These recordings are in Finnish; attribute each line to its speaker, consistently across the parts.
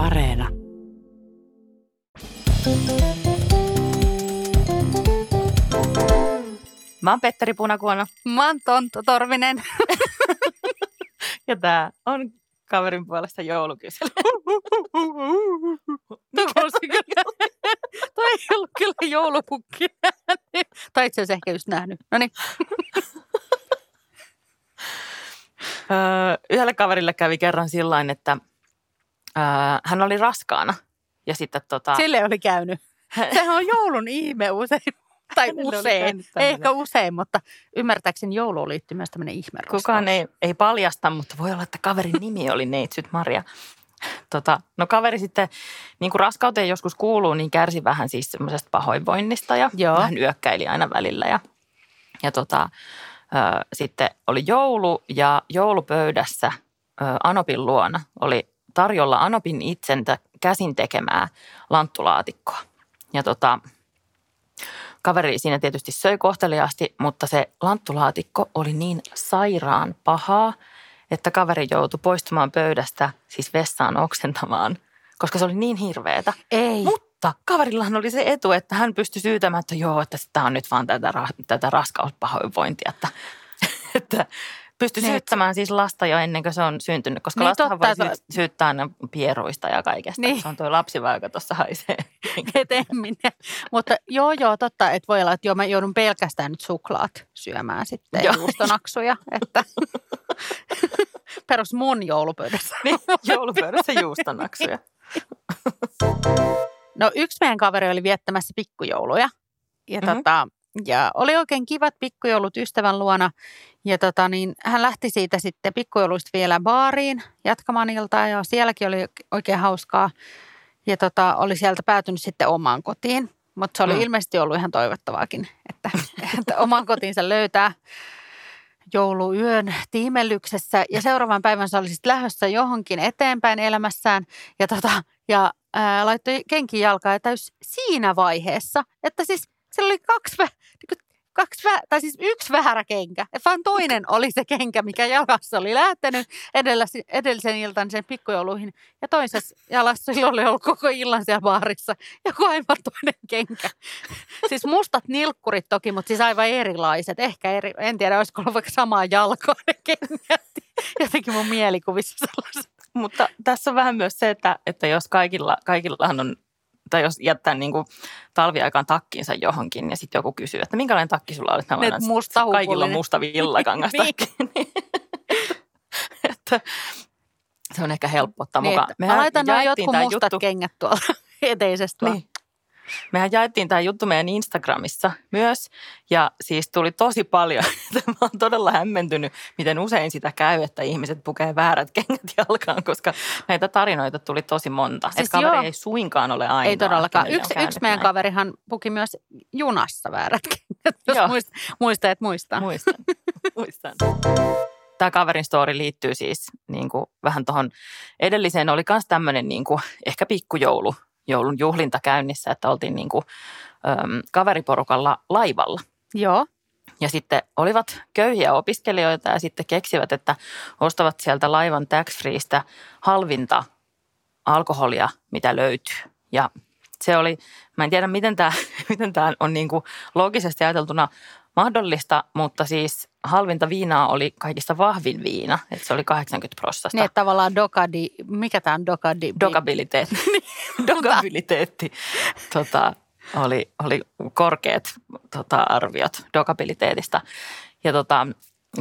Speaker 1: Areena.
Speaker 2: Mä oon Petteri Punakuono
Speaker 3: Mä oon Tonttu Torvinen.
Speaker 2: ja tää on kaverin puolesta joulukysely.
Speaker 3: Toi ei ollut kyllä joulupukki. tai itse asiassa ehkä just nähnyt. No niin.
Speaker 2: Öö, Yhdelle kaverille kävi kerran sillain, että öö, hän oli raskaana. Ja sitten tota,
Speaker 3: Sille oli käynyt. Sehän on joulun ihme usein. Tai usein. Ehkä usein, mutta ymmärtääkseni jouluun liittyy myös tämmöinen ihme
Speaker 2: kukaan ei, ei paljasta, mutta voi olla, että kaverin nimi oli Neitsyt Maria. Tota, no kaveri sitten, niin kuin raskauteen joskus kuuluu, niin kärsi vähän siis semmoisesta pahoinvoinnista ja
Speaker 3: Joo.
Speaker 2: vähän yökkäili aina välillä. Ja, ja tota, ö, sitten oli joulu ja joulupöydässä ö, Anopin luona oli tarjolla Anopin itsentä käsin tekemää lanttulaatikkoa. Ja tota, kaveri siinä tietysti söi kohteliaasti, mutta se lanttulaatikko oli niin sairaan pahaa, että kaveri joutui poistumaan pöydästä, siis vessaan oksentamaan, koska se oli niin hirveetä.
Speaker 3: Ei.
Speaker 2: Mutta kaverillahan oli se etu, että hän pystyi syytämään, että joo, että tämä on nyt vaan tätä, tätä raskauspahoinvointia, että, että pystyi
Speaker 3: Niin,
Speaker 2: syyttämään siis lasta jo ennen kuin se on syntynyt, koska
Speaker 3: Niin,
Speaker 2: lastahan voi
Speaker 3: totta,
Speaker 2: syy- syyttää aina pieruista ja kaikesta.
Speaker 3: Niin.
Speaker 2: Se on tuo lapsi vaan, joka tuossa haisee.
Speaker 3: etemminä. Mutta joo, joo, totta, että voi olla, että joo, mä joudun pelkästään nyt suklaat syömään sitten
Speaker 2: Joo.
Speaker 3: juustonaksuja, että perus mun joulupöydässä.
Speaker 2: Niin, joulupöydässä juustonaksuja.
Speaker 3: No yksi meidän kaveri oli viettämässä pikkujouluja ja,
Speaker 2: Mhm.
Speaker 3: tota, ja oli oikein kivat pikkujoulut ystävän luona. Ja tota, niin hän lähti siitä sitten pikkujouluista vielä baariin jatkamaan iltaa ja sielläkin oli oikein hauskaa. Ja tota, oli sieltä päätynyt sitten omaan kotiin, mutta se oli
Speaker 2: Mm.
Speaker 3: ilmeisesti ollut ihan toivottavaakin, että, että oman kotiinsa löytää jouluyön tiimellyksessä. Ja seuraavan päivän se oli sitten lähdössä johonkin eteenpäin elämässään ja, tota, ja ää, laittoi kenkin jalkaan ja täys siinä vaiheessa, että siis sillä oli kaksi, kaksi vä, tai siis yksi väärä kenkä. Ja vaan toinen oli se kenkä, mikä jalassa oli lähtenyt edellä, edellisen iltan sen pikkujouluihin. Ja toisessa jalassa sillä oli ollut koko illan siellä baarissa joku aivan toinen kenkä. Siis mustat nilkkurit toki, mutta siis aivan erilaiset. Ehkä eri, en tiedä, olisiko ollut vaikka samaa jalkaa ne kengät. Jotenkin mun mielikuvissa sellaiset.
Speaker 2: Mutta tässä on vähän myös se, että, että jos kaikilla, kaikillahan on, tai jos jättää niin kuin talviaikaan takkinsa johonkin ja sitten joku kysyy, että minkälainen takki sulla? Että mä
Speaker 3: musta
Speaker 2: kaikilla on musta villakangas takki. että se on ehkä helppo ottaa
Speaker 3: Niin,
Speaker 2: mukaan.
Speaker 3: että mä laitan jotkut mustat
Speaker 2: juttu-
Speaker 3: kengät tuolta eteisestä.
Speaker 2: Niin. Mehän jaettiin tämä juttu meidän Instagramissa myös ja siis tuli tosi paljon. Mä oon todella hämmentynyt, miten usein sitä käy, että ihmiset pukee väärät kengät jalkaan, koska näitä tarinoita tuli tosi monta.
Speaker 3: Siis
Speaker 2: Siis kaveri
Speaker 3: joo.
Speaker 2: ei suinkaan ole ainoa.
Speaker 3: Ei todellakaan. Yksi, yksi meidän
Speaker 2: näin.
Speaker 3: kaverihan puki myös junassa väärät kengät, jos
Speaker 2: Joo.
Speaker 3: muist, muistaa, että muistaa.
Speaker 2: Muistan, muistan. Tämä kaverin story liittyy siis niin kuin vähän tuohon edelliseen. Oli myös tämmöinen niin kuin, ehkä pikkujoulu, joulun juhlinta käynnissä, että oltiin niin kuin, äm, kaveriporukalla laivalla.
Speaker 3: Joo.
Speaker 2: Ja sitten olivat köyhiä opiskelijoita ja sitten keksivät, että ostavat sieltä laivan tax-freestä halvinta alkoholia, mitä löytyy. Ja se oli, mä en tiedä miten tämä, miten tämä on niin kuin loogisesti ajateltuna mahdollista, mutta siis halvinta viinaa oli kaikista vahvin viina, että se oli 80 prosenttia.
Speaker 3: Niin, että tavallaan dokadi, mikä tämä on dokadi?
Speaker 2: Dokabiliteetti. Dokabiliteetti tota, oli, oli korkeat tota, arviot dokabiliteetistä. Ja tota,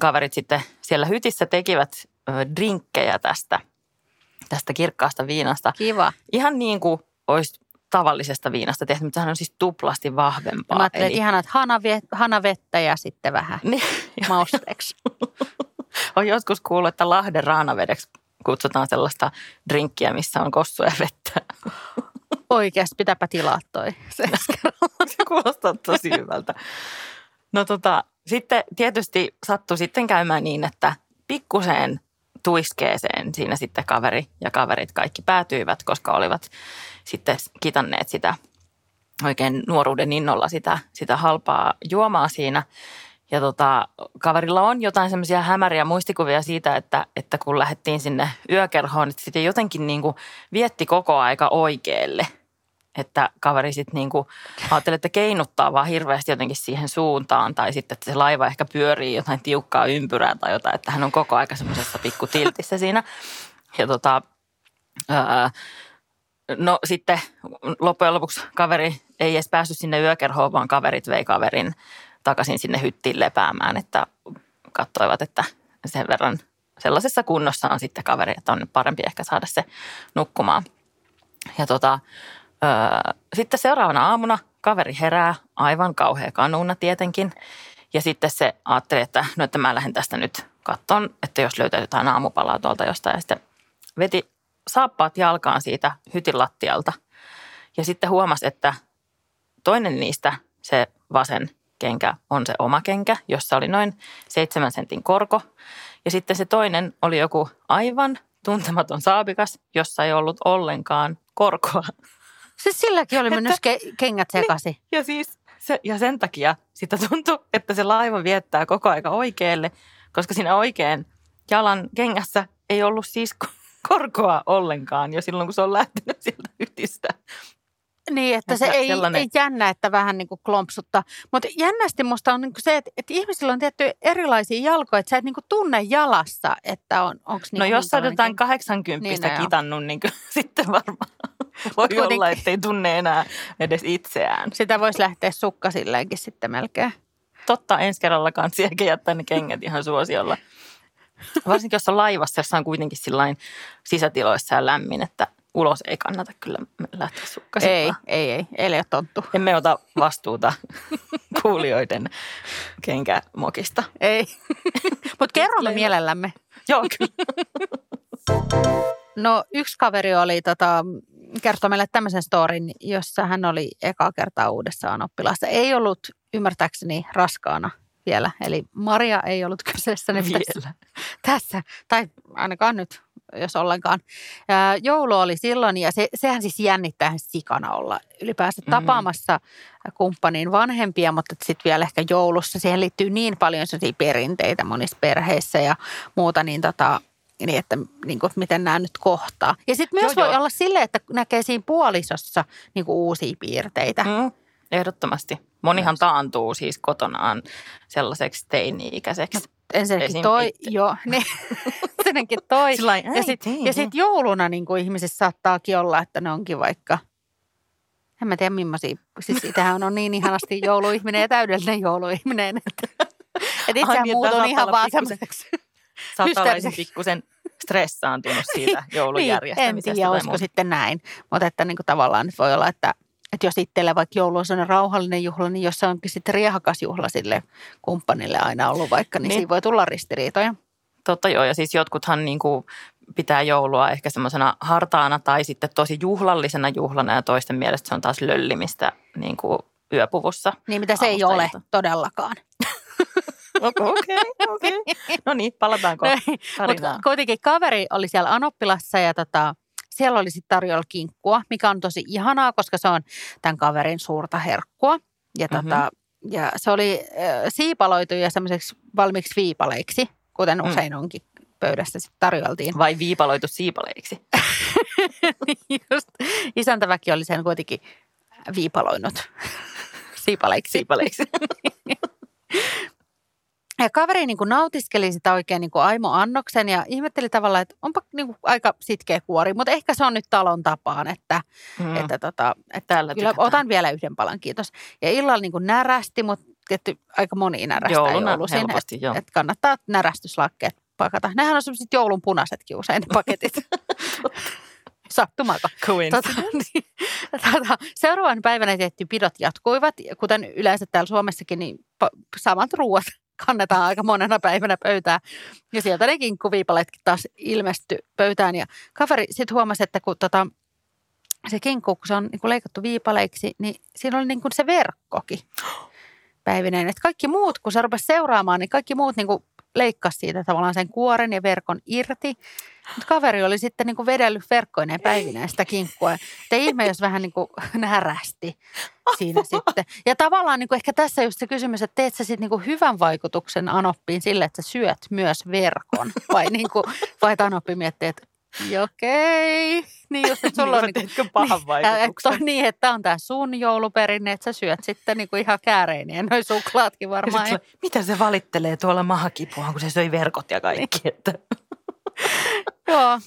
Speaker 2: kaverit sitten siellä hytissä tekivät ö, drinkkejä tästä, tästä kirkkaasta viinasta.
Speaker 3: Kiva.
Speaker 2: Ihan niin kuin olisi tavallisesta viinasta tehty, mutta sehän on siis tuplasti
Speaker 3: Ja
Speaker 2: vahvempaa.
Speaker 3: mä ajattelin, että ihanaa, että hanavet, hanavettä ja sitten vähän
Speaker 2: niin,
Speaker 3: mausteeksi.
Speaker 2: on joskus kuullut, että Lahden raanavedeksi kutsutaan sellaista drinkkiä, missä on kossuja ja vettä.
Speaker 3: Oikeasti, pitääpä tilaa toi. Se
Speaker 2: Se kuulostaa tosi hyvältä. No tota, sitten tietysti sattui sitten käymään niin, että pikkuseen tuiskeeseen siinä sitten kaveri ja kaverit kaikki päätyivät, koska olivat sitten kitanneet sitä oikein nuoruuden innolla sitä, sitä halpaa juomaa siinä. Ja tota, kaverilla on jotain semmoisia hämäriä muistikuvia siitä, että, että kun lähdettiin sinne yökerhoon, että sitten jotenkin niin kuin vietti koko aika oikealle. Että kaveri sitten niin kuin ajatteli, että keinuttaa vaan hirveästi jotenkin siihen suuntaan. Tai sitten, että se laiva ehkä pyörii jotain tiukkaa ympyrää tai jotain. Että hän on koko aika semmoisessa pikkutiltissä siinä. Ja tota, ää, no sitten loppujen lopuksi kaveri ei edes päässyt sinne yökerhoon, vaan kaverit vei kaverin takaisin sinne hyttiin lepäämään, että katsoivat, että sen verran sellaisessa kunnossa on sitten kaveri, että on parempi ehkä saada se nukkumaan. Ja tota, öö, sitten seuraavana aamuna kaveri herää aivan kauhea kanuuna tietenkin. Ja sitten se ajatteli, että no, että mä lähden tästä nyt katton, että jos löytää jotain aamupalaa tuolta jostain. Ja sitten veti saappaat jalkaan siitä hytin lattialta. Ja sitten huomasi, että toinen niistä, se vasen kenkä on se oma kenkä, jossa oli noin seitsemän sentin korko. Ja sitten se toinen oli joku aivan tuntematon saapikas, jossa ei ollut ollenkaan korkoa.
Speaker 3: Siis silläkin oli mennyt että, ke- kengät sekaisin. Niin,
Speaker 2: ja siis se, ja sen takia sitä tuntui, että se laiva viettää koko aika oikealle, koska siinä oikein jalan kengässä ei ollut siis korkoa ollenkaan jo silloin, kun se on lähtenyt sieltä ytistä.
Speaker 3: Niin, että, että se ei, sellainen... ei jännä, että vähän niin kuin klompsuttaa. Mutta jännästi musta on niin kuin se, että, että ihmisillä on tietty erilaisia jalkoja, että sä et niin kuin tunne jalassa, että on, onko
Speaker 2: niin No jos sä oot jotain 80 niin, no kitannut, niin kuin, sitten varmaan voi kuitenkin... olla, ettei tunne enää edes itseään.
Speaker 3: Sitä voisi lähteä sukkasilleenkin sitten melkein.
Speaker 2: Totta, ensi kerralla kanssa ehkä jättää ne kengät ihan suosiolla. Varsinkin jos on laivassa, jossa on kuitenkin sisätiloissa ja lämmin, että ulos ei kannata kyllä lähteä sukkaisin.
Speaker 3: Ei, ei, ei, ei ole tonttu.
Speaker 2: Emme ota vastuuta kuulijoiden kenkämokista.
Speaker 3: Ei, mutta kerromme mielellämme.
Speaker 2: Joo, kyllä.
Speaker 3: No yksi kaveri oli tota, kertoi meille tämmöisen storin, jossa hän oli eka kertaa uudessaan oppilassa. Ei ollut ymmärtääkseni raskaana vielä, eli Maria ei ollut kyseessä nyt tässä, tässä, tai ainakaan nyt jos ollenkaan. Joulu oli silloin ja se, sehän siis jännittää sikana olla ylipäänsä mm-hmm. tapaamassa kumppanin vanhempia, mutta sitten vielä ehkä joulussa siihen liittyy niin paljon sellaisia perinteitä monissa perheissä ja muuta, niin tota, niin että niin kuin, miten nämä nyt kohtaa. Ja sitten myös joo, voi joo. olla silleen, että näkee siinä puolisossa niin kuin uusia piirteitä. Mm,
Speaker 2: ehdottomasti. Monihan taantuu siis kotonaan sellaiseksi teini-ikäiseksi. No,
Speaker 3: ensinnäkin toi, joo, niin, ensinnäkin toi. Sillain, ja sitten sit jouluna niin kuin ihmisissä saattaakin olla, että ne onkin vaikka, en mä tiedä millaisia, siis sitähän on niin ihanasti jouluihminen ja täydellinen jouluihminen, että, että itsehän niin, muutun ihan vaan semmoiseksi.
Speaker 2: Saattaa olla pikkusen stressaantunut siitä joulujärjestämisestä.
Speaker 3: niin, en tiedä, olisiko sitten näin, mutta että niin kuin tavallaan nyt voi olla, että että jos itselle vaikka joulu on sellainen rauhallinen juhla, niin jos se onkin sitten riehakas juhla sille kumppanille aina ollut vaikka, niin, niin. siinä voi tulla ristiriitoja.
Speaker 2: Totta joo, ja siis jotkuthan niin kuin pitää joulua ehkä semmoisena hartaana tai sitten tosi juhlallisena juhlana ja toisten mielestä se on taas löllimistä niin kuin yöpuvussa.
Speaker 3: Niin mitä se ei ole todellakaan.
Speaker 2: Okei, okei. Okay, okay. No niin, palataanko?
Speaker 3: Mutta kuitenkin kaveri oli siellä Anoppilassa ja tota, siellä oli sitten tarjolla kinkkua, mikä on tosi ihanaa, koska se on tämän kaverin suurta herkkua. Ja, mm-hmm. tota, ja se oli äh, siipaloitu ja semmoiseksi valmiiksi viipaleiksi, kuten mm. usein onkin pöydässä sitten tarjoltiin.
Speaker 2: Vai viipaloitu siipaleiksi?
Speaker 3: Just. Isäntäväki oli sen kuitenkin viipaloinut siipaleiksi.
Speaker 2: siipaleiksi.
Speaker 3: Ja kaveri niin kuin nautiskeli sitä oikein niin kuin Aimo Annoksen ja ihmetteli tavallaan, että onpa niin kuin aika sitkeä kuori, mutta ehkä se on nyt talon tapaan, että, mm. että, tota, että Tällä kyllä tykätään. otan vielä yhden palan, kiitos. Ja illalla niin kuin närästi, mutta tietty aika moni närästää Jouluna joulusin, että et kannattaa närästyslakkeet pakata. Nehän on sellaiset joulun punaisetkin usein ne paketit. Sattumako? Tota, niin, tota, seuraavan päivänä tietty pidot jatkuivat, kuten yleensä täällä Suomessakin, niin samat ruoat kannetaan aika monena päivänä pöytään. Ja sieltä ne kinkkuviipaletkin taas ilmestyi pöytään. Ja kaveri sitten huomasi, että kun tota, se kinkku, kun se on niin kuin leikattu viipaleiksi, niin siinä oli niin kuin se verkkokin päivineen. Että kaikki muut, kun se rupesi seuraamaan, niin kaikki muut niin kuin leikkasi siitä tavallaan sen kuoren ja verkon irti. Mutta kaveri oli sitten niin kuin vedellyt verkkoineen päivineen sitä kinkkua. Te ihme, jos vähän niin kuin närästi siinä sitten. Ja tavallaan niin kuin ehkä tässä just se kysymys, että teet sä sitten niin kuin hyvän vaikutuksen Anoppiin sille, että sä syöt myös verkon. Vai, niin kuin, vai että Anoppi miettii, että okei. Niin just, että sulla
Speaker 2: niin,
Speaker 3: on niin
Speaker 2: kuin, pahan vaikutuksen?
Speaker 3: Niin, niin, että tämä on tämä sun jouluperinne, että sä syöt sitten niin kuin ihan kääreineen. Noin suklaatkin varmaan.
Speaker 2: Ja mitä se valittelee tuolla mahakipua, kun se söi verkot ja kaikki. Niin. Että...
Speaker 3: Joo.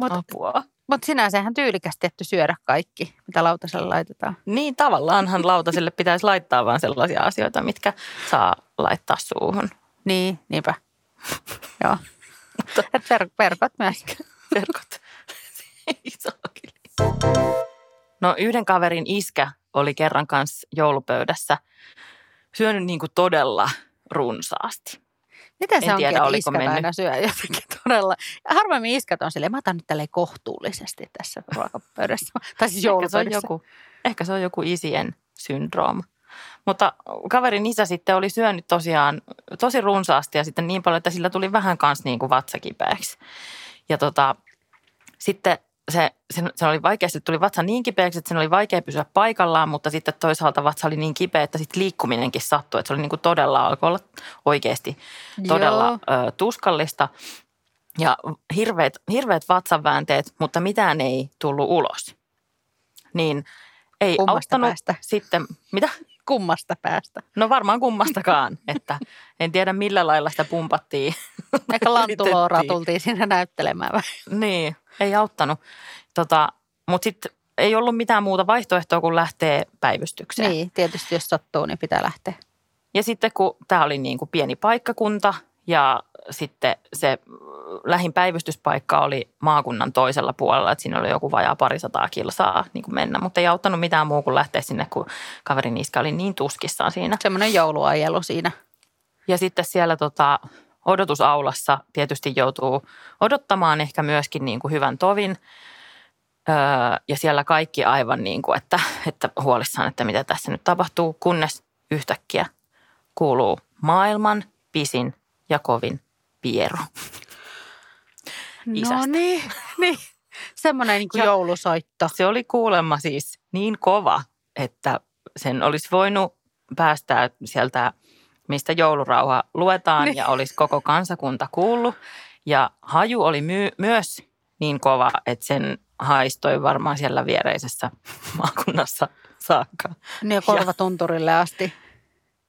Speaker 2: Mut, Apua.
Speaker 3: Mutta sinänsä ihan tyylikäs tietty syödä kaikki, mitä lautaselle laitetaan.
Speaker 2: Niin, tavallaanhan lautaselle pitäisi laittaa vain sellaisia asioita, mitkä saa laittaa suuhun.
Speaker 3: Niin, niinpä. Joo. Et ver- verkot myös.
Speaker 2: verkot. no yhden kaverin iskä oli kerran kanssa joulupöydässä syönyt niin kuin todella runsaasti.
Speaker 3: Miten se en onkin, tiedä, että iskat mennyt. aina syö jotenkin todella. Harvemmin iskat on silleen, mä otan nyt tälleen kohtuullisesti tässä ruokapöydässä. tai siis
Speaker 2: ehkä se, on joku, ehkä se on joku isien syndrooma. Mutta kaverin isä sitten oli syönyt tosiaan tosi runsaasti ja sitten niin paljon, että sillä tuli vähän kanssa niin kuin vatsakipeäksi. Ja tota, sitten se, se, se oli vaikeasti, tuli vatsa niin kipeäksi, että sen oli vaikea pysyä paikallaan, mutta sitten toisaalta vatsa oli niin kipeä, että sitten liikkuminenkin sattui. Että se oli niin kuin todella, alkoi olla oikeasti todella ö, tuskallista. Ja hirveät, hirveät vatsanväänteet, mutta mitään ei tullut ulos. Niin ei
Speaker 3: Kummasta
Speaker 2: auttanut
Speaker 3: päästä.
Speaker 2: sitten, mitä?
Speaker 3: Kummasta päästä.
Speaker 2: No varmaan kummastakaan, että en tiedä millä lailla sitä pumpattiin.
Speaker 3: Ehkä Lantuloora tultiin sinne näyttelemään vai?
Speaker 2: Niin, ei auttanut. Tota, Mutta sitten ei ollut mitään muuta vaihtoehtoa kuin lähteä päivystykseen.
Speaker 3: Niin, tietysti jos sattuu, niin pitää lähteä.
Speaker 2: Ja sitten kun tämä oli niin kuin pieni paikkakunta ja sitten se lähin päivystyspaikka oli maakunnan toisella puolella, että siinä oli joku vajaa parisataa kilsaa niin kuin mennä, mutta ei auttanut mitään muu kuin lähteä sinne, kun kaverin iskä oli niin tuskissaan siinä.
Speaker 3: Semmoinen jouluajelu siinä.
Speaker 2: Ja sitten siellä tota, odotusaulassa tietysti joutuu odottamaan ehkä myöskin niin kuin hyvän tovin. Öö, ja siellä kaikki aivan niin kuin, että, että huolissaan, että mitä tässä nyt tapahtuu, kunnes yhtäkkiä kuuluu maailman pisin ja kovin Piero.
Speaker 3: No niin, niin. semmoinen niin kuin joulusoitto.
Speaker 2: Se oli kuulemma siis niin kova, että sen olisi voinut päästää sieltä, mistä joulurauha luetaan niin. ja olisi koko kansakunta kuullut. Ja haju oli my- myös niin kova, että sen haistoi varmaan siellä viereisessä maakunnassa saakka.
Speaker 3: Niin ja korvatunturille asti.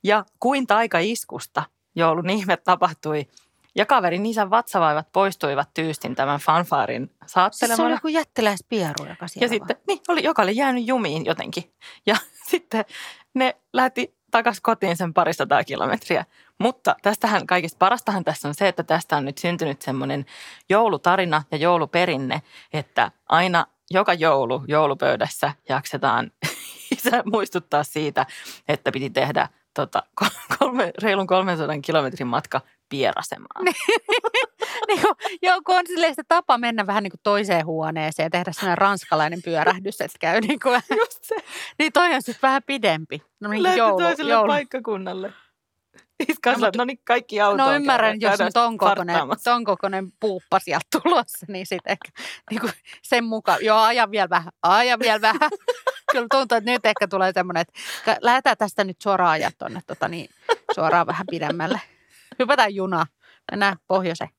Speaker 2: Ja kuin taikaiskusta joulun ihme tapahtui ja kaverin isän vatsavaivat poistuivat tyystin tämän fanfaarin saattelemana.
Speaker 3: Se oli joku jättiläispieru, joka siellä
Speaker 2: Ja sitten, niin, oli, joka oli jäänyt jumiin jotenkin. Ja sitten ne lähti takaisin kotiin sen parisataa kilometriä. Mutta tästähän kaikista parastahan tässä on se, että tästä on nyt syntynyt semmoinen joulutarina ja jouluperinne, että aina joka joulu joulupöydässä jaksetaan isä muistuttaa siitä, että piti tehdä tota, kolme, reilun 300 kilometrin matka pierasemaan.
Speaker 3: niin kuin, joku on silleen se tapa mennä vähän niin kuin toiseen huoneeseen ja tehdä sellainen ranskalainen pyörähdys, että käy niin kuin,
Speaker 2: Just se.
Speaker 3: niin toi on sitten vähän pidempi.
Speaker 2: No niin Lähti joulu, toiselle joulu. paikkakunnalle. Iskas, no, no niin kaikki autoon.
Speaker 3: No ymmärrän, jos on ton kokoinen, ton kokoinen puuppa sieltä tulossa, niin sitten ehkä niin kuin sen mukaan, joo ajan vielä vähän, ajan vielä vähän. Kyllä tuntuu, että nyt ehkä tulee semmoinen, että lähdetään tästä nyt suoraan ajat tuonne tota, niin, suoraan vähän pidemmälle. Hypätään junaa. Mennään pohjoiseen.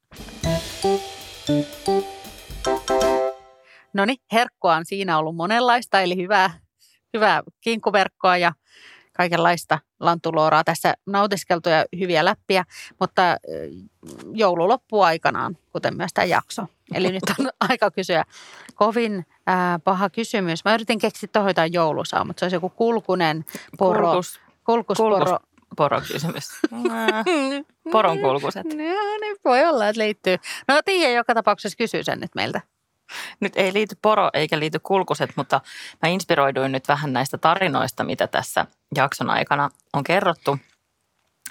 Speaker 3: No niin, herkkoa on siinä ollut monenlaista, eli hyvää, hyvää kinkkuverkkoa ja kaikenlaista lantulooraa tässä nautiskeltu ja hyviä läppiä, mutta joulu loppuu aikanaan, kuten myös tämä jakso. Eli nyt on aika kysyä kovin ää, paha kysymys. Mä yritin keksiä tuohon jotain joulusaa, mutta se olisi joku kulkunen poro. Kulkus,
Speaker 2: kulkusporo. Kulkus porokysymys. Poron kulkuset. No,
Speaker 3: niin voi olla, että liittyy. No Tiia joka tapauksessa kysyy sen nyt meiltä.
Speaker 2: Nyt ei liity poro eikä liity kulkuset, mutta mä inspiroiduin nyt vähän näistä tarinoista, mitä tässä jakson aikana on kerrottu.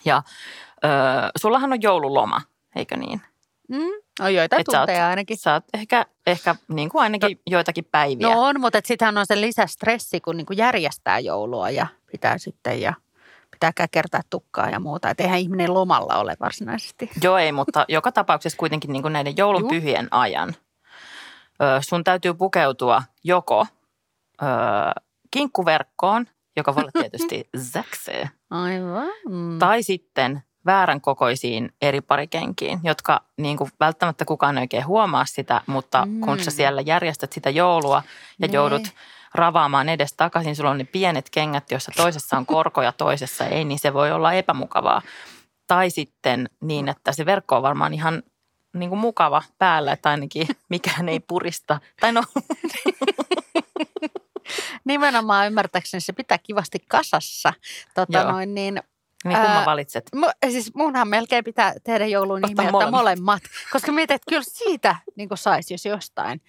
Speaker 2: Ja ö, sullahan on joululoma, eikö niin?
Speaker 3: Mm, on joitain et tunteja
Speaker 2: sä
Speaker 3: oot, ainakin.
Speaker 2: Sä oot ehkä, ehkä niin kuin ainakin no, joitakin päiviä.
Speaker 3: No on, mutta sittenhän on se lisästressi, kun niin kuin järjestää joulua ja pitää sitten ja pitää käkertää tukkaa ja muuta. Että eihän ihminen lomalla ole varsinaisesti.
Speaker 2: Joo ei, mutta joka tapauksessa kuitenkin niin kuin näiden joulun pyhien ajan sun täytyy pukeutua joko ö, kinkkuverkkoon, joka voi olla tietysti säksee,
Speaker 3: Aivan. Mm.
Speaker 2: tai sitten väärän kokoisiin eri parikenkiin, jotka niin kuin välttämättä kukaan ei oikein huomaa sitä, mutta mm. kun sä
Speaker 3: Mm.
Speaker 2: siellä järjestät sitä joulua ja
Speaker 3: Nee.
Speaker 2: joudut ravaamaan edes takaisin, sulla on ne pienet kengät, joissa toisessa on korko ja toisessa ei, niin se voi olla epämukavaa. Tai sitten niin, että se verkko on varmaan ihan niin kuin mukava päällä, että ainakin mikään ei purista. Tai no,
Speaker 3: Nimenomaan ymmärtääkseni se pitää kivasti kasassa. Tota
Speaker 2: Joo.
Speaker 3: noin, niin,
Speaker 2: niin kumman
Speaker 3: Ää,
Speaker 2: valitset?
Speaker 3: mu, siis munhan melkein pitää tehdä jouluun niin, että
Speaker 2: molemmat.
Speaker 3: molemmat. Koska mietin, että kyllä siitä niin saisi, jos jostain,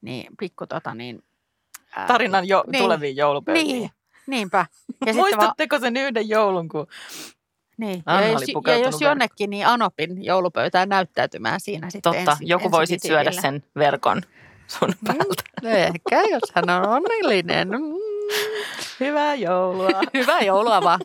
Speaker 3: niin pikku tota niin
Speaker 2: tarinan jo,
Speaker 3: niin,
Speaker 2: tuleviin joulupöytiin.
Speaker 3: Niin, niinpä. Ja
Speaker 2: Muistatteko sen yhden joulun, kun
Speaker 3: niin.
Speaker 2: Anna
Speaker 3: ja, jos, ja jos jonnekin, niin Anopin joulupöytään näyttäytymään siinä sitten
Speaker 2: Totta,
Speaker 3: ensi,
Speaker 2: joku voi sitten syödä sen verkon sun mm, päältä.
Speaker 3: Mm, no ehkä, jos hän on onnellinen. Mm.
Speaker 2: Hyvää joulua.
Speaker 3: Hyvää joulua vaan.